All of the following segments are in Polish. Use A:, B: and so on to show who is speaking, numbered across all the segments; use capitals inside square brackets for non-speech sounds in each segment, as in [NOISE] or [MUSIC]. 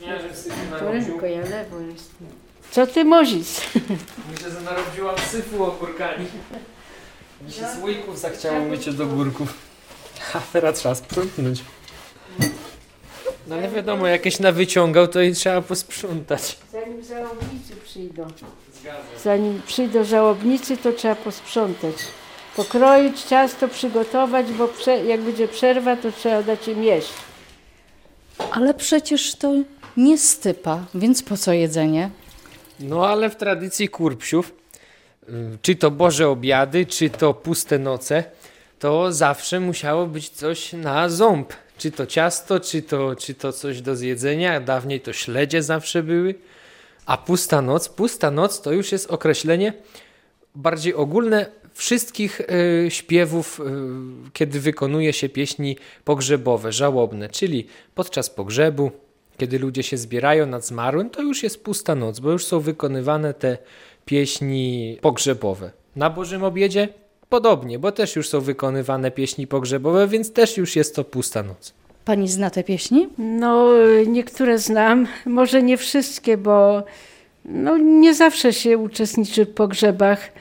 A: Nie, że
B: ja lewo jestem. Co ty możesz?
A: Myślę, że narobiłam syfu ogórkami. Mi się słoików zachciało mycie do górków. A teraz trzeba sprzątnąć. No ale wiadomo, jakieś nawyciągał, to i trzeba posprzątać.
B: Zanim żałobnicy przyjdą.
A: Zgadzam.
B: Zanim przyjdą żałobnicy, to trzeba posprzątać. Pokroić ciasto, przygotować, bo prze, jak będzie przerwa, to trzeba dać im jeść.
C: Ale przecież to nie stypa, więc po co jedzenie?
A: No ale w tradycji kurpsiów, y, czy to Boże obiady, czy to puste noce, to zawsze musiało być coś na ząb. Czy to ciasto, czy to, czy to coś do zjedzenia. Dawniej to śledzie zawsze były. A pusta noc, pusta noc to już jest określenie bardziej ogólne wszystkich y, śpiewów, y, kiedy wykonuje się pieśni pogrzebowe, żałobne, czyli podczas pogrzebu, kiedy ludzie się zbierają nad zmarłym, to już jest pusta noc, bo już są wykonywane te pieśni pogrzebowe. Na Bożym Obiedzie podobnie, bo też już są wykonywane pieśni pogrzebowe, więc też już jest to pusta noc.
C: Pani zna te pieśni?
B: No, niektóre znam, może nie wszystkie, bo no, nie zawsze się uczestniczy w pogrzebach.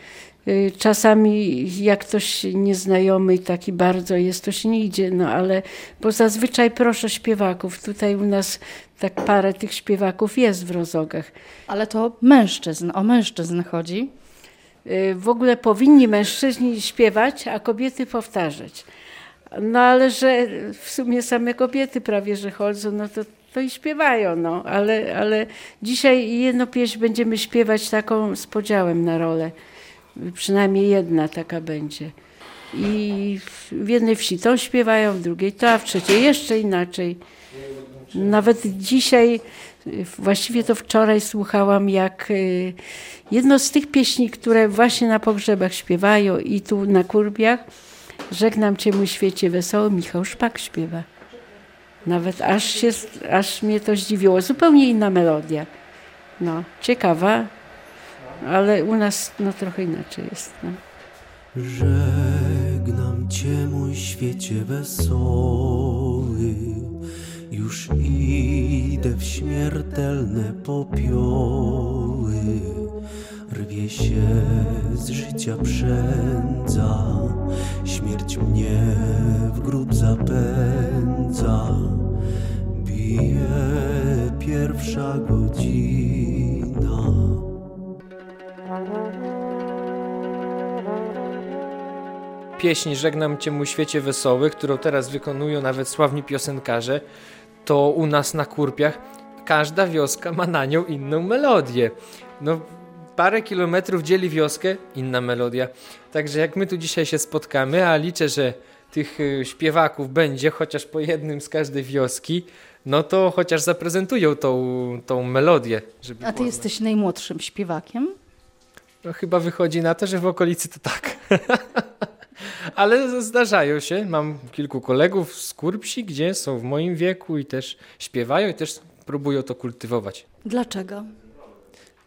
B: Y, Czasami jak ktoś nieznajomy i taki bardzo jest, to się nie idzie, no ale bo zazwyczaj proszę śpiewaków. Tutaj u nas tak parę tych śpiewaków jest w rozogach.
C: Ale to mężczyzn, o mężczyzn chodzi.
B: Y, W ogóle powinni mężczyźni śpiewać, a kobiety powtarzać. No ale że w sumie same kobiety prawie że chodzą, no to, to i śpiewają, no. Ale, ale dzisiaj jedną pieśń będziemy śpiewać taką z podziałem na rolę. Przynajmniej jedna taka będzie. I w jednej wsi to śpiewają, w drugiej to, a w trzeciej jeszcze inaczej. Nawet dzisiaj, właściwie to wczoraj słuchałam, jak y, jedno z tych pieśni, które właśnie na pogrzebach śpiewają i tu na kurbiach, Żegnam Cię mój świecie wesoły, Michał Szpak śpiewa. Nawet aż, się, aż mnie to zdziwiło. Zupełnie inna melodia. No, ciekawa, ale u nas no, trochę inaczej jest. No.
D: Żegnam Cię, mój świecie wesoły, już idę w śmiertelne popioły. Rwie się z życia przędza, śmierć mnie w grób zapędza. Bije pierwsza godzina.
A: Pieśń Żegnam Cię mój świecie wesoły, którą teraz wykonują nawet sławni piosenkarze, to u nas na Kurpiach każda wioska ma na nią inną melodię. No, parę kilometrów dzieli wioskę, inna melodia. Także jak my tu dzisiaj się spotkamy, a liczę, że tych y, śpiewaków będzie chociaż po jednym z każdej wioski, no to chociaż zaprezentują tą, tą melodię. Żeby
C: A ty jesteś najmłodszym śpiewakiem?
A: no chyba wychodzi na to, że w okolicy to tak. [LAUGHS] Ale zdarzają się. Mam kilku kolegów z Kurpsi, gdzie są w moim wieku i też śpiewają i też próbują to kultywować.
C: Dlaczego?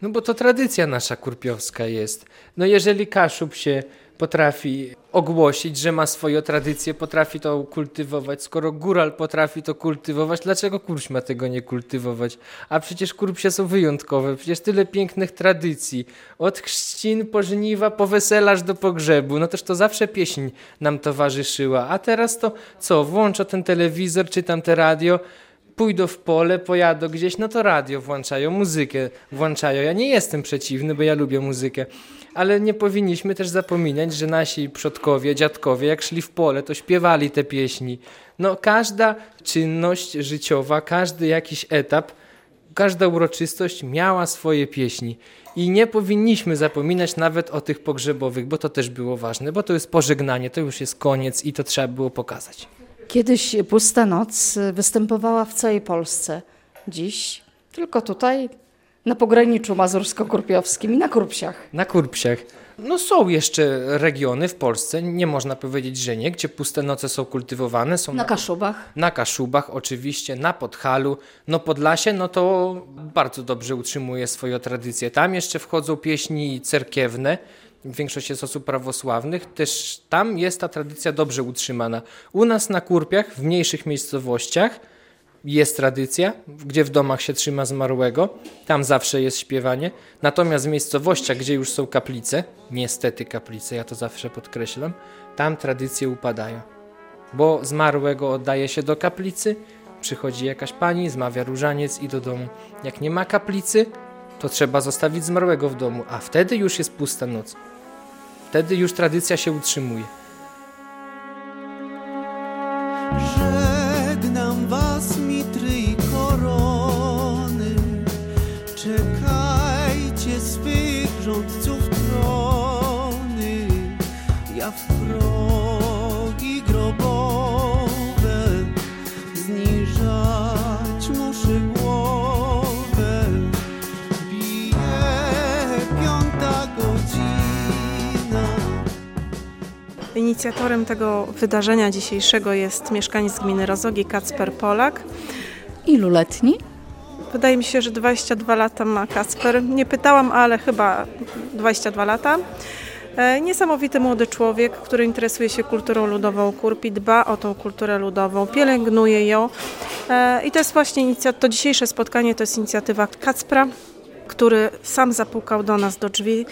A: No bo to tradycja nasza kurpiowska jest. No jeżeli Kaszub się potrafi ogłosić, że ma swoją tradycję, potrafi to kultywować, skoro Góral potrafi to kultywować, dlaczego Kurś ma tego nie kultywować? A przecież Kurpsie są wyjątkowe, przecież tyle pięknych tradycji. Od chrzcin, po żniwa, po weselarz do pogrzebu, no też to zawsze pieśń nam towarzyszyła. A teraz to co, włączę ten telewizor, czytam te radio, pójdą w pole, pojadą gdzieś, no to radio włączają, muzykę włączają. Ja nie jestem przeciwny, bo ja lubię muzykę, ale nie powinniśmy też zapominać, że nasi przodkowie, dziadkowie, jak szli w pole, to śpiewali te pieśni. No każda czynność życiowa, każdy jakiś etap, każda uroczystość miała swoje pieśni. I nie powinniśmy zapominać nawet o tych pogrzebowych, bo to też było ważne, bo to jest pożegnanie, to już jest koniec i to trzeba było pokazać.
C: Kiedyś Pusta Noc występowała w całej Polsce. Dziś tylko tutaj, na pograniczu mazursko-kurpiowskim i na Kurpsiach.
A: Na Kurpsiach. No są jeszcze regiony w Polsce, nie można powiedzieć, że nie, gdzie puste noce są kultywowane. Są
C: Na Kaszubach.
A: na Kaszubach oczywiście, na Podhalu. No Podlasie, no to bardzo dobrze utrzymuje swoją tradycję. Tam jeszcze wchodzą pieśni cerkiewne, większość jest osób prawosławnych, też tam jest ta tradycja dobrze utrzymana. U nas na Kurpiach, w mniejszych miejscowościach, jest tradycja, gdzie w domach się trzyma zmarłego, tam zawsze jest śpiewanie. Natomiast w miejscowościach, gdzie już są kaplice, niestety kaplice, ja to zawsze podkreślam, tam tradycje upadają. Bo zmarłego oddaje się do kaplicy, przychodzi jakaś pani, zmawia różaniec i do domu. Jak nie ma kaplicy, to trzeba zostawić zmarłego w domu, a wtedy już jest pusta noc. Wtedy już tradycja się utrzymuje.
D: Żegnam was mitry i korony Czekajcie swych rządców trony Ja w progi grobowe
E: Inicjatorem tego wydarzenia dzisiejszego jest mieszkaniec gminy Rozogi Kacper Polak.
C: Iluletni?
E: Wydaje mi się, że 22 lata ma Kacper. Nie pytałam, ale chyba 22 lata. E, Niesamowity młody człowiek, który interesuje się kulturą ludową Kurpi, dba o tą kulturę ludową, pielęgnuje ją. E, I to jest właśnie to dzisiejsze spotkanie to jest inicjatywa Kacpra, który sam zapukał do nas do drzwi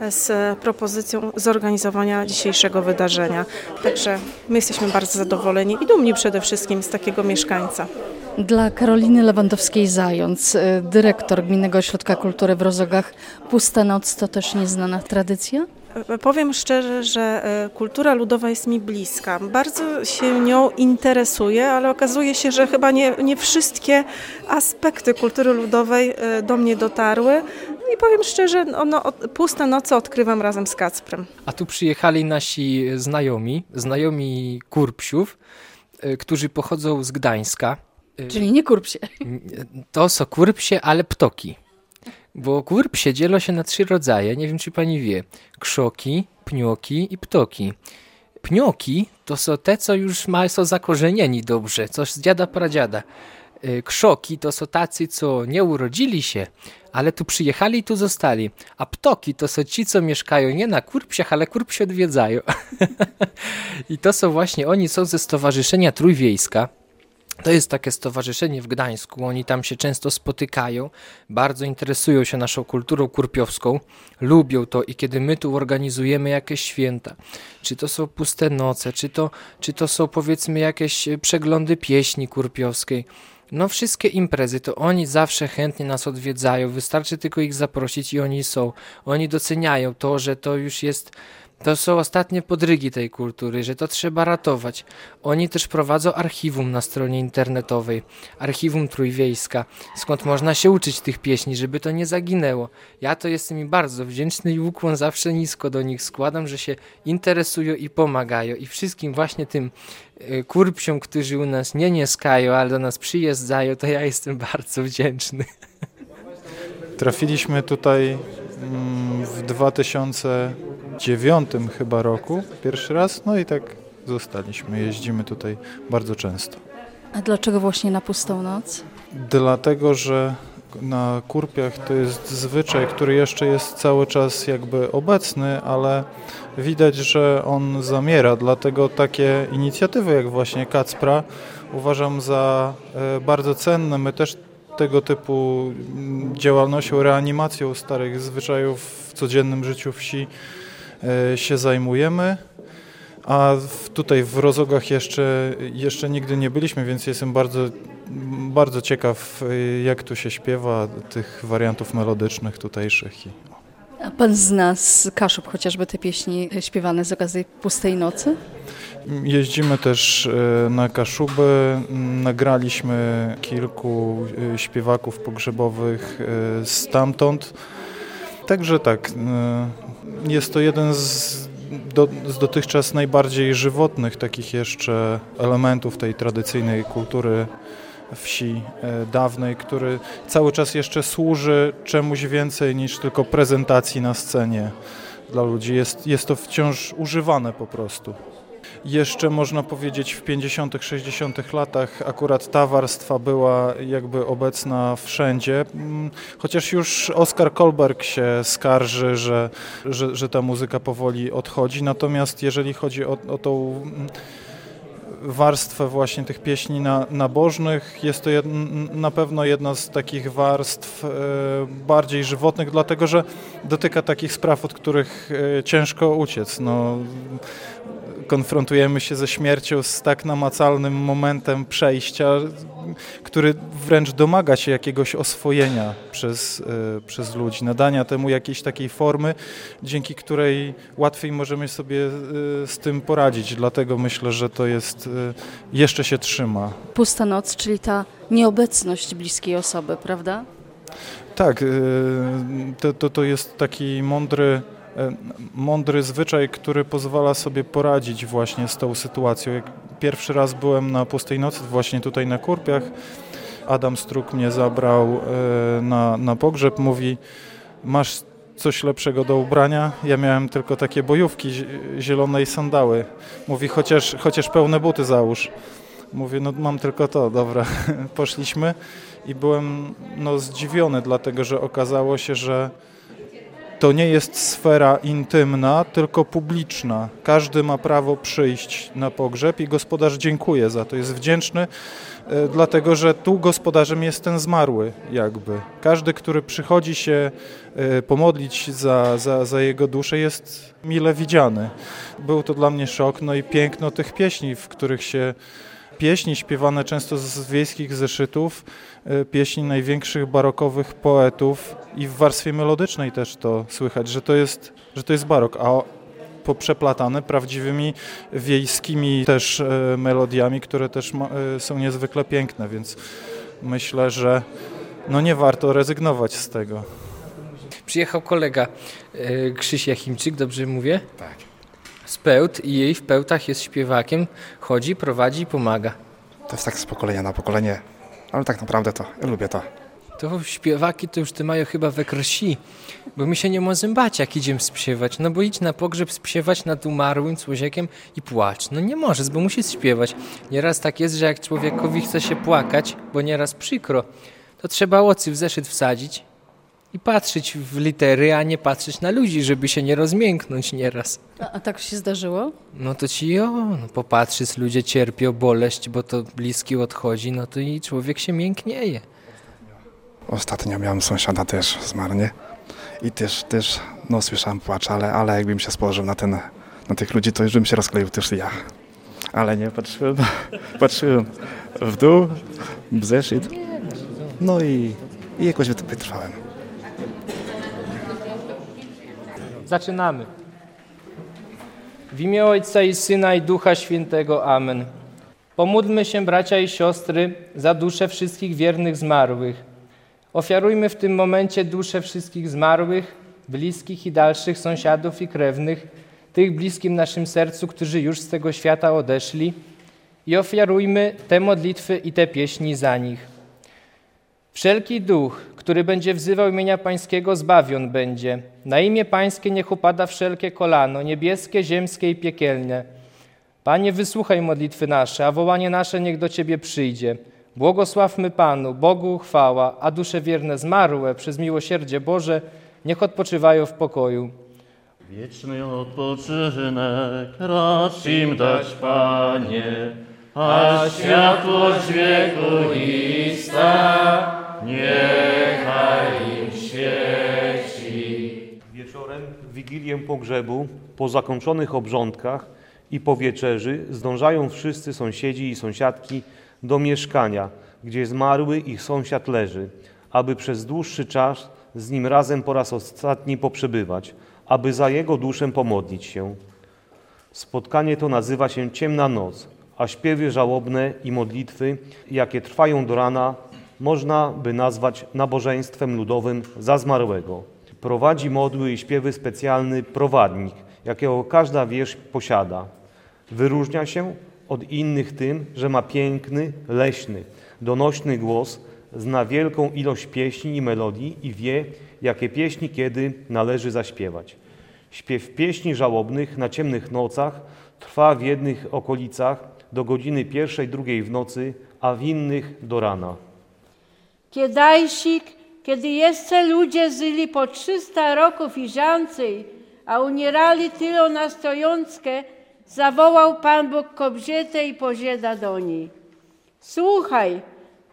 E: e, z propozycją zorganizowania dzisiejszego wydarzenia. Także my jesteśmy bardzo zadowoleni i dumni przede wszystkim z takiego mieszkańca.
C: Dla Karoliny Lewandowskiej-Zając, y, dyrektor Gminnego Ośrodka Kultury w Rozogach, Pusta Noc to też nieznana tradycja?
E: E, Powiem szczerze, że e, kultura ludowa jest mi bliska. Bardzo się nią interesuję, ale okazuje się, że chyba nie, nie wszystkie aspekty kultury ludowej e, do mnie dotarły. I powiem szczerze, no, no, puste noce odkrywam razem z Kacprem.
A: A tu przyjechali nasi znajomi, znajomi Kurpsiów, którzy pochodzą z Gdańska.
C: Czyli nie kurpsie.
A: To są kurpsie, ale ptoki. Bo kurpsie dzielą się na trzy rodzaje, nie wiem czy pani wie. Krzoki, pnioki i ptoki. Pnioki to są te, co już ma, są zakorzenieni dobrze, coś z dziada pradziada. Y, Krzoki to są tacy, co nie urodzili się, ale tu przyjechali i tu zostali. A ptoki to są ci, co mieszkają nie na kurpsiach, ale kurpsi odwiedzają. [LAUGHS] I to są właśnie, oni są ze Stowarzyszenia Trójwiejska. To jest takie stowarzyszenie w Gdańsku. Oni tam się często spotykają, bardzo interesują się naszą kulturą kurpiowską, lubią to i kiedy my tu organizujemy jakieś święta, czy to są puste noce, czy to, czy to są powiedzmy jakieś przeglądy pieśni kurpiowskiej, no wszystkie imprezy, to oni zawsze chętnie nas odwiedzają, wystarczy tylko ich zaprosić i oni są. Oni doceniają to, że to już jest to są ostatnie podrygi tej kultury, że to trzeba ratować. Oni też prowadzą archiwum na stronie internetowej, archiwum trójwiejska, skąd można się uczyć tych pieśni, żeby to nie zaginęło. Ja to jestem im bardzo wdzięczny i ukłon zawsze nisko do nich składam, że się interesują i pomagają. I wszystkim właśnie tym e, kurpsiom, którzy u nas nie nieskają, ale do nas przyjeżdżają, to ja jestem [LAUGHS] bardzo wdzięczny.
F: Trafiliśmy tutaj mm, w 2009 chyba roku pierwszy raz, no i tak zostaliśmy. Jeździmy tutaj bardzo często.
C: A dlaczego właśnie na pustą noc?
F: Dlatego, że na Kurpiach to jest zwyczaj, który jeszcze jest cały czas jakby obecny, ale widać, że on zamiera. Dlatego takie inicjatywy jak właśnie Kacpra uważam za e, bardzo cenne. My też tego typu mm, działalnością, reanimacją starych zwyczajów w codziennym życiu wsi się zajmujemy. A tutaj w Rozogach jeszcze, jeszcze nigdy nie byliśmy, więc jestem bardzo, bardzo ciekaw, y, jak tu się śpiewa tych wariantów melodycznych tutejszych. I
C: A pan zna z Kaszub chociażby te pieśni śpiewane z okazji Pustej Nocy?
F: Jeździmy też y, na Kaszuby, nagraliśmy kilku śpiewaków pogrzebowych stamtąd. Także tak, jest to jeden z, do, z dotychczas najbardziej żywotnych takich jeszcze elementów tej tradycyjnej kultury wsi e, dawnej, który cały czas jeszcze służy czemuś więcej niż tylko prezentacji na scenie dla ludzi. Jest, jest to wciąż używane po prostu. Jeszcze można powiedzieć w 50., 60. latach akurat ta warstwa była jakby obecna wszędzie, Mm, chociaż już Oskar Kolberg się skarży, że, że, że ta muzyka powoli odchodzi. Natomiast jeżeli chodzi o, o tą mm, warstwę właśnie tych pieśni na, nabożnych. Jest to jed, na pewno jedna z takich warstw e, bardziej żywotnych, dlatego że dotyka takich spraw, od których e, ciężko uciec. No, konfrontujemy się ze śmiercią z tak namacalnym momentem przejścia, który wręcz domaga się jakiegoś oswojenia przez, e, przez ludzi, nadania temu jakiejś takiej formy, dzięki której łatwiej możemy sobie e, z tym poradzić. Dlatego myślę, że to jest, e, jeszcze się trzyma.
C: Pusta noc, czyli ta nieobecność bliskiej osoby, prawda?
F: Tak, to, to, to jest taki mądry mądry zwyczaj, który pozwala sobie poradzić właśnie z tą sytuacją. Jak pierwszy raz byłem na pustej nocy właśnie tutaj na Kurpiach, Adam Struk mnie zabrał e, na, na pogrzeb, mówi masz coś lepszego do ubrania? Ja miałem tylko takie bojówki zielone i sandały. Mówi chociaż, chociaż pełne buty załóż. Mówię, no mam tylko to, dobra. [LAUGHS] Poszliśmy i byłem no, zdziwiony, dlatego że okazało się, że to nie jest sfera intymna, tylko publiczna. Każdy ma prawo przyjść na pogrzeb i gospodarz dziękuję za to. Jest wdzięczny, e, dlatego że tu gospodarzem jest ten zmarły, jakby. Każdy, który przychodzi się e, pomodlić za, za, za jego duszę, jest mile widziany. Był to dla mnie szok, no i piękno tych pieśni, w których się pieśni śpiewane często z wiejskich zeszytów, e, pieśni największych barokowych poetów i w warstwie melodycznej też to słychać, że to jest, że to jest barok, a poprzeplatane prawdziwymi wiejskimi też e, melodiami, które też e, są niezwykle piękne, więc myślę, że no nie warto rezygnować z tego.
A: Przyjechał kolega Krzyś Jachimczyk, dobrze mówię?
G: Tak
A: z Pełt i jej w Pełtach jest śpiewakiem, chodzi, prowadzi i pomaga.
G: To jest tak z pokolenia na pokolenie, ale tak naprawdę to, ja lubię to.
A: To śpiewaki to już ty mają chyba we krwi, bo my się nie możemy bać, jak idziemy śpiewać. No bo idź na pogrzeb śpiewać nad umarłym człowiekiem i płacz. No nie możesz, bo musisz śpiewać. Nieraz tak jest, że jak człowiekowi chce się płakać, bo nieraz przykro, to trzeba ocy w zeszyt wsadzić i patrzeć w litery, a nie patrzeć na ludzi, żeby się nie rozmięknąć nieraz.
C: A, a tak się zdarzyło?
A: No to ci o, no popatrzysz, ludzie cierpią boleść, bo to bliski odchodzi, no to i człowiek się mięknieje.
G: Ostatnio miałem sąsiada też zmarnie i też, też no słyszałem płacz, ale, ale jakbym się spojrzał na, ten, na tych ludzi, to już bym się rozkleił też ja. Ale nie, patrzyłem, [LAUGHS] patrzyłem w dół, w zeszyt, no i, i jakoś wytrwałem.
A: Zaczynamy. W imię Ojca i Syna i Ducha Świętego. Amen. Pomódlmy się, bracia i siostry, za dusze wszystkich wiernych zmarłych. Ofiarujmy w tym momencie dusze wszystkich zmarłych, bliskich i dalszych sąsiadów i krewnych, tych bliskim naszym sercu, którzy już z tego świata odeszli, i ofiarujmy te modlitwy i te pieśni za nich. Wszelki duch, który będzie wzywał imienia Pańskiego, zbawion będzie. Na imię Pańskie niech upada wszelkie kolano, niebieskie, ziemskie i piekielne. Panie, wysłuchaj modlitwy nasze, a wołanie nasze niech do Ciebie przyjdzie. Błogosławmy Panu, Bogu chwała, a dusze wierne zmarłe przez miłosierdzie Boże niech odpoczywają w pokoju.
H: Wieczny odpoczynek racz im dać, Panie, a światłość wieku ista niechaj
I: Wigilię pogrzebu, po zakończonych obrządkach i po wieczerzy zdążają wszyscy sąsiedzi i sąsiadki do mieszkania, gdzie zmarły ich sąsiad leży, aby przez dłuższy czas z nim razem po raz ostatni poprzebywać, aby za jego duszę pomodlić się. Spotkanie to nazywa się Ciemna Noc, a śpiewy żałobne i modlitwy, jakie trwają do rana, można by nazwać nabożeństwem ludowym za zmarłego. Prowadzi modły i śpiewy specjalny prowadnik, jakiego każda wieś posiada. Wyróżnia się od innych tym, że ma piękny, leśny, donośny głos, zna wielką ilość pieśni i melodii i wie, jakie pieśni kiedy należy zaśpiewać. Śpiew pieśni żałobnych na ciemnych nocach trwa w jednych okolicach do godziny pierwszej, drugiej w nocy, a w innych do rana.
B: Kiedajsik, kiedy jeszcze ludzie żyli po 300 roków i więcej, a umierali tyle na stojąckę, zawołał Pan Bóg kobietę i pozieda do niej. Słuchaj,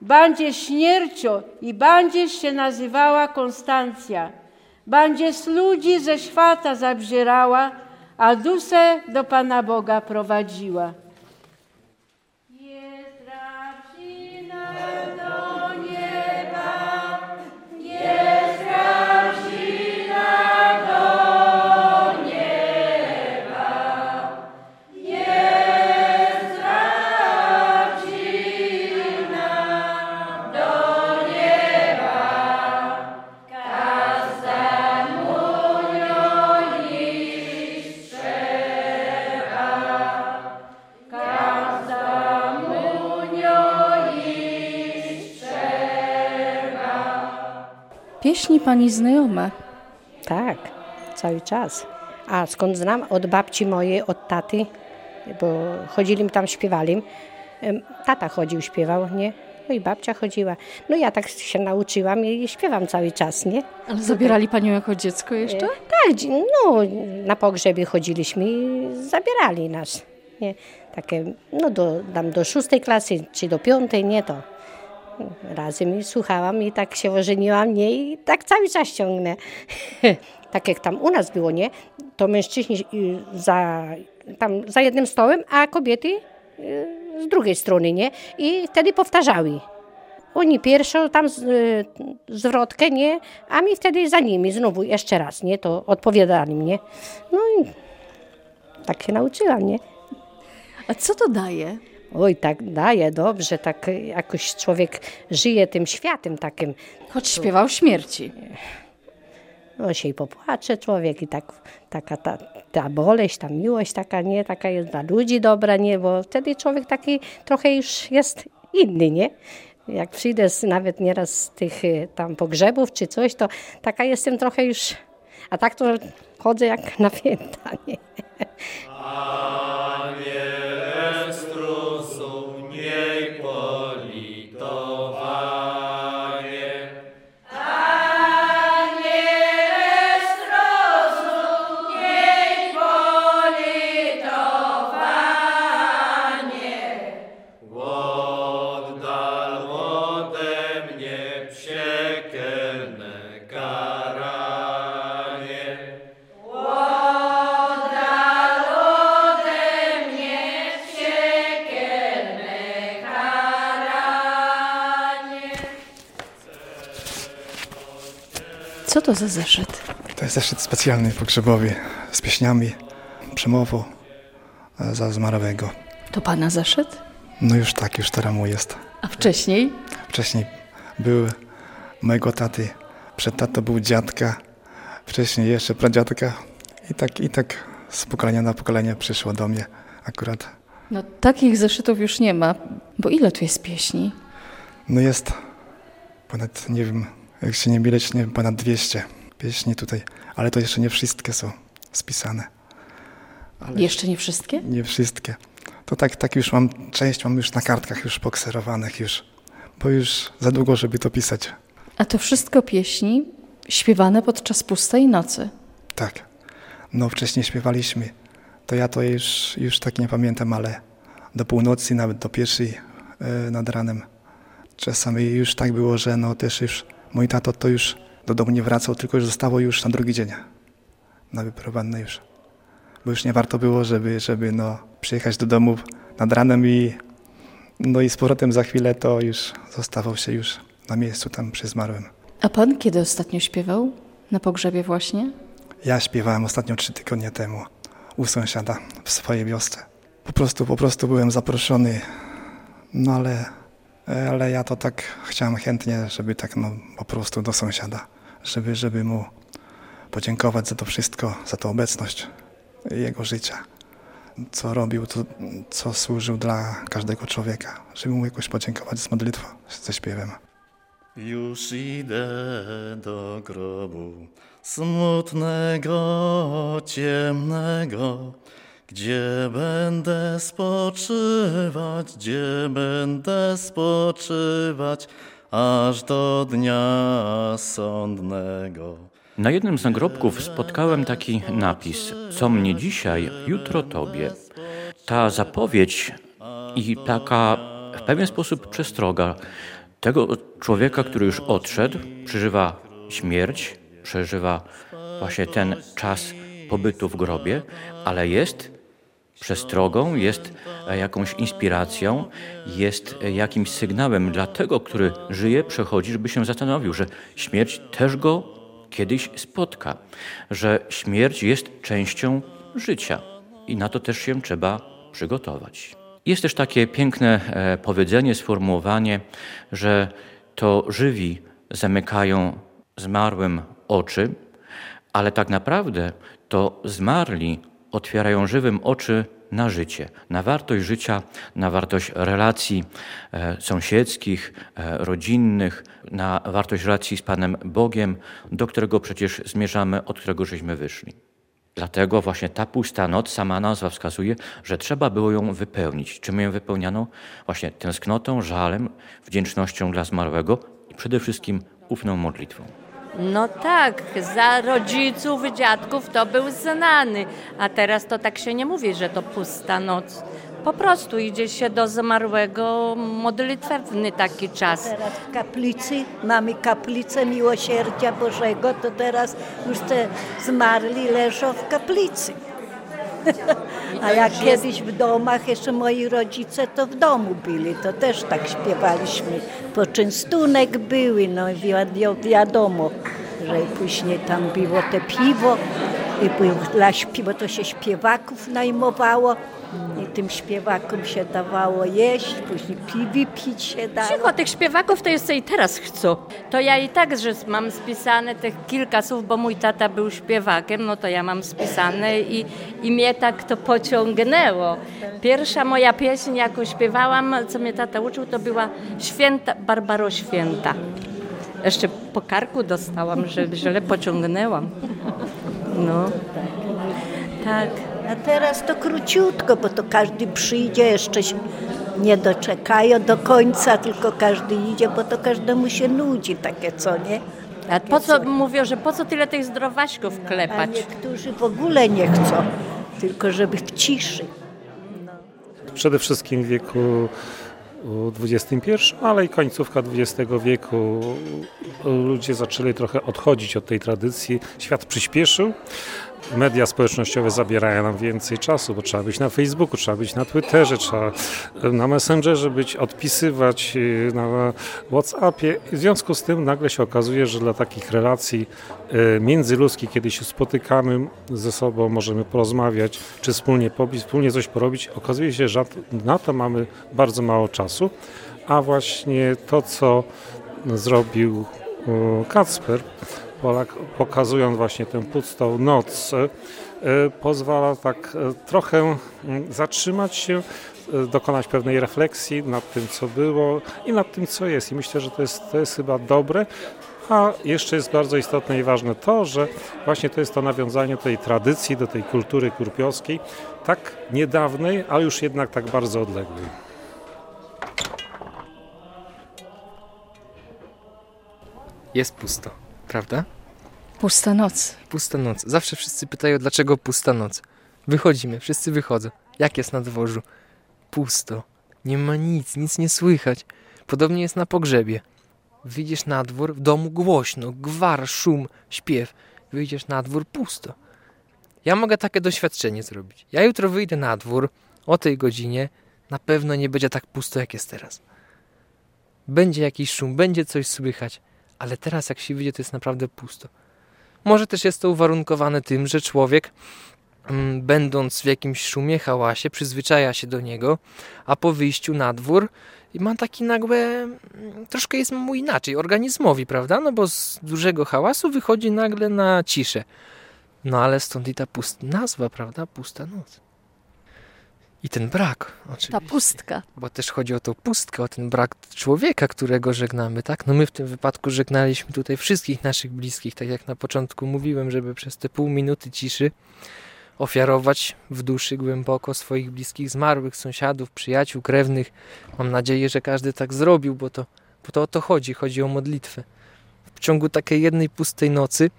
B: będziesz śmiercią i będziesz się nazywała Konstancja. Będziesz ludzi ze świata zabzierała, a dusę do Pana Boga prowadziła.
C: Pieśni pani znajome.
J: Tak, cały czas. A skąd znam? Od babci mojej, od taty, bo chodzili tam, śpiewali. Tata chodził, śpiewał, nie? No i babcia chodziła. No ja tak się nauczyłam i śpiewam cały czas, nie?
C: Ale zabierali panią jako dziecko jeszcze?
J: Tak, dzi- no na pogrzebie chodziliśmy i zabierali nas. Nie? Takie, no do, tam do szóstej klasy czy do piątej, nie to. Razem i słuchałam i tak się ożeniłam, nie? I tak cały czas ciągnę. [LAUGHS] tak jak tam u nas było, nie? To mężczyźni y, za, tam za jednym stołem, a kobiety y, z drugiej strony, nie? I wtedy powtarzały. Oni pierwszą tam z, y, zwrotkę, nie? A mi wtedy za nimi znowu jeszcze raz, nie? To odpowiadali mnie. No i tak się nauczyłam, nie?
C: A co to daje?
J: Oj, tak daje, dobrze, tak jakoś człowiek żyje tym światem takim.
C: Choć śpiewał śmierci.
J: No się i popłacze człowiek i tak, taka ta, ta boleść, ta miłość taka, nie? Taka jest dla ludzi dobra, nie? Bo wtedy człowiek taki trochę już jest inny, nie? Jak przyjdę z, nawet nieraz z tych y, tam pogrzebów czy coś, to taka jestem trochę już... A tak to chodzę jak na [LAUGHS] pięta, nie?
C: Co to za zeszyt?
G: To jest zeszyt specjalny pogrzebowy z pieśniami, przemową e, za zmarłego.
C: To pana zeszyt?
G: No już tak, już teraz mu jest.
C: A wcześniej?
G: Wcześniej był mojego taty, przed tatą był dziadka, wcześniej jeszcze pradziadka i tak, i tak z pokolenia na pokolenie przyszło do mnie akurat.
C: No takich zeszytów już nie ma, bo ile tu jest pieśni?
G: No jest ponad, nie wiem, jak się nie myleć, nie wiem, ponad 200 pieśni tutaj, ale to jeszcze nie wszystkie są spisane. Ale
C: Jeszcze nie wszystkie?
G: Nie wszystkie. To tak, tak już mam, część mam już na kartkach już pokserowanych już, bo już za długo, żeby to pisać.
C: A to wszystko pieśni śpiewane podczas pustej nocy.
G: Tak. No wcześniej śpiewaliśmy. To ja to już, już tak nie pamiętam, ale do północy, nawet do pierwszej e, nad ranem. Czasami już tak było, że no też już mój tato to już do domu nie wracał, tylko już zostało już na drugi dzień. Na wyprowadzkę już. Bo już nie warto było, żeby, żeby no, przyjechać do domu nad ranem i no i z powrotem za chwilę to już zostawał się już na miejscu tam przy zmarłym.
C: A pan kiedy ostatnio śpiewał? Na pogrzebie właśnie?
G: Ja śpiewałem ostatnio trzy tygodnie temu u sąsiada w swojej wiosce. Po prostu, po prostu byłem zaproszony, no ale, ale ja to tak chciałem chętnie, żeby tak no po prostu do sąsiada, żeby, żeby mu podziękować za to wszystko, za tą obecność jego życia, co robił, to, co służył dla każdego człowieka, żeby mu jakoś podziękować z modlitwą, ze śpiewem.
H: Już idę do grobu smutnego, ciemnego, gdzie będę spoczywać, gdzie będę spoczywać, aż do dnia sądnego.
K: Na jednym z nagrobków spotkałem taki napis: Co mnie dzisiaj, jutro tobie. ta zapowiedź i taka w pewien sposób przestroga tego człowieka, który już odszedł, przeżywa śmierć, przeżywa właśnie ten czas pobytu w grobie, ale jest przestrogą, jest jakąś inspiracją, jest jakimś sygnałem dla tego, który żyje, przechodzi, żeby się zastanowił, że śmierć też go kiedyś spotka, że śmierć jest częścią życia i na to też się trzeba przygotować. Jest też takie piękne e, powiedzenie, sformułowanie, że to żywi zamykają zmarłym oczy, ale tak naprawdę to zmarli otwierają żywym oczy na życie, na wartość życia, na wartość relacji e, sąsiedzkich, e, rodzinnych, na wartość relacji z Panem Bogiem, do którego przecież zmierzamy, od którego żeśmy wyszli. Dlatego właśnie ta pusta noc, sama nazwa wskazuje, że trzeba było ją wypełnić. Czym ją wypełniano? Właśnie tęsknotą, żalem, wdzięcznością dla zmarłego i przede wszystkim ufną modlitwą.
L: No tak, za rodziców, dziadków to był znany, a teraz to tak się nie mówi, że to pusta noc. Po prostu idzie się do zmarłego modlitewny taki czas.
M: Teraz w kaplicy mamy kaplicę Miłosierdzia Bożego, to teraz już te zmarli leżą w kaplicy. A jak kiedyś w domach, jeszcze moi rodzice to w domu byli, to też tak śpiewaliśmy. Poczęstunek były, no wi- wiadomo, że później tam było te piwo, i był dla śpiewa, to się śpiewaków najmowało i tym śpiewakom się dawało jeść, później piwi pić się dało.
L: Cicho, tych śpiewaków to jeszcze i teraz chcą. To ja i tak, że mam spisane tych kilka słów, bo mój tata był śpiewakiem, no to ja mam spisane i, i mnie tak to pociągnęło. Pierwsza moja pieśń, jaką śpiewałam, co mnie tata uczył, to była Święta, Barbaro Święta. Jeszcze po karku dostałam, że źle pociągnęłam. No, tak.
M: A teraz to króciutko, bo to każdy przyjdzie, jeszcze się nie doczekają do końca, tylko każdy idzie, bo to każdemu się nudzi takie co, nie?
L: A po co mówią, że po co tyle tych zdrowaśków
M: A
L: klepać?
M: niektórzy w ogóle nie chcą, tylko żeby w ciszy.
N: przede wszystkim w wieku XXI, ale i końcówka XX wieku ludzie zaczęli trochę odchodzić od tej tradycji. Świat przyspieszył. Media społecznościowe zabierają nam więcej czasu, bo trzeba być na Facebooku, trzeba być na Twitterze, trzeba na Messengerze być, odpisywać y, na WhatsAppie. W związku z tym nagle się okazuje, że dla takich relacji y, międzyludzkich, kiedy się spotykamy ze sobą, możemy porozmawiać, czy wspólnie pobić, wspólnie coś porobić, okazuje się, że na to mamy bardzo mało czasu, a właśnie to, co zrobił Kacper, Polak, pokazując właśnie tę pustą noc, e, pozwala tak e, trochę zatrzymać się, e, dokonać pewnej refleksji nad tym, co było i nad tym, co jest. I myślę, że to jest, to jest chyba dobre. A jeszcze jest bardzo istotne i ważne to, że właśnie to jest to nawiązanie do tej tradycji, do tej kultury kurpiowskiej, tak niedawnej, ale już jednak tak bardzo odległej.
A: Jest pusto, prawda?
C: Pusta noc.
A: Pusta noc. Zawsze wszyscy pytają, dlaczego pusta noc. Wychodzimy, wszyscy wychodzą. Jak jest na dworzu? Pusto. Nie ma nic, nic nie słychać. Podobnie jest na pogrzebie. Wyjdziesz na dwór, w domu głośno, gwar, szum, śpiew. Wyjdziesz na dwór, pusto. Ja mogę takie doświadczenie zrobić. Ja jutro wyjdę na dwór o tej godzinie. Na pewno nie będzie tak pusto, jak jest teraz. Będzie jakiś szum, będzie coś słychać, ale teraz jak się wyjdzie, to jest naprawdę pusto. Może też jest to uwarunkowane tym, że człowiek, mm, będąc w jakimś szumie, hałasie, przyzwyczaja się do niego, a po wyjściu na dwór ma taki nagłe, mm, troszkę jest mu inaczej, organizmowi, prawda? No bo z dużego hałasu wychodzi nagle na ciszę. No ale stąd i ta pust nazwa, prawda? Pusta noc. I ten brak, oczywiście.
C: Ta pustka.
A: Bo też chodzi o tą pustkę, o ten brak człowieka, którego żegnamy, tak? No my w tym wypadku żegnaliśmy tutaj wszystkich naszych bliskich, tak jak na początku mówiłem, żeby przez te pół minuty ciszy ofiarować w duszy głęboko swoich bliskich zmarłych, sąsiadów, przyjaciół, krewnych. Mam nadzieję, że każdy tak zrobił, bo to, bo to o to chodzi, chodzi o modlitwę. W ciągu takiej jednej pustej nocy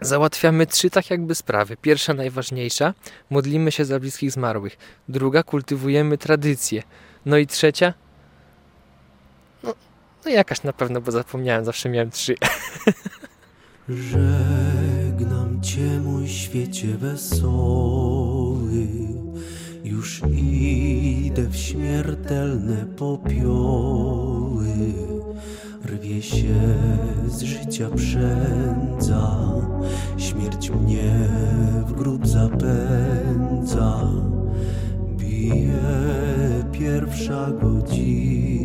A: Załatwiamy trzy tak jakby sprawy. Pierwsza, najważniejsza, modlimy się za bliskich zmarłych. Druga, kultywujemy tradycje. No i trzecia, no, no jakaś na pewno, bo zapomniałem, zawsze miałem trzy. [LAUGHS]
D: Żegnam Cię, mój świecie wesoły, już idę w śmiertelne popioły. Rwie się z życia przędza, śmierć mnie w grób zapędza. Bije pierwsza godzina.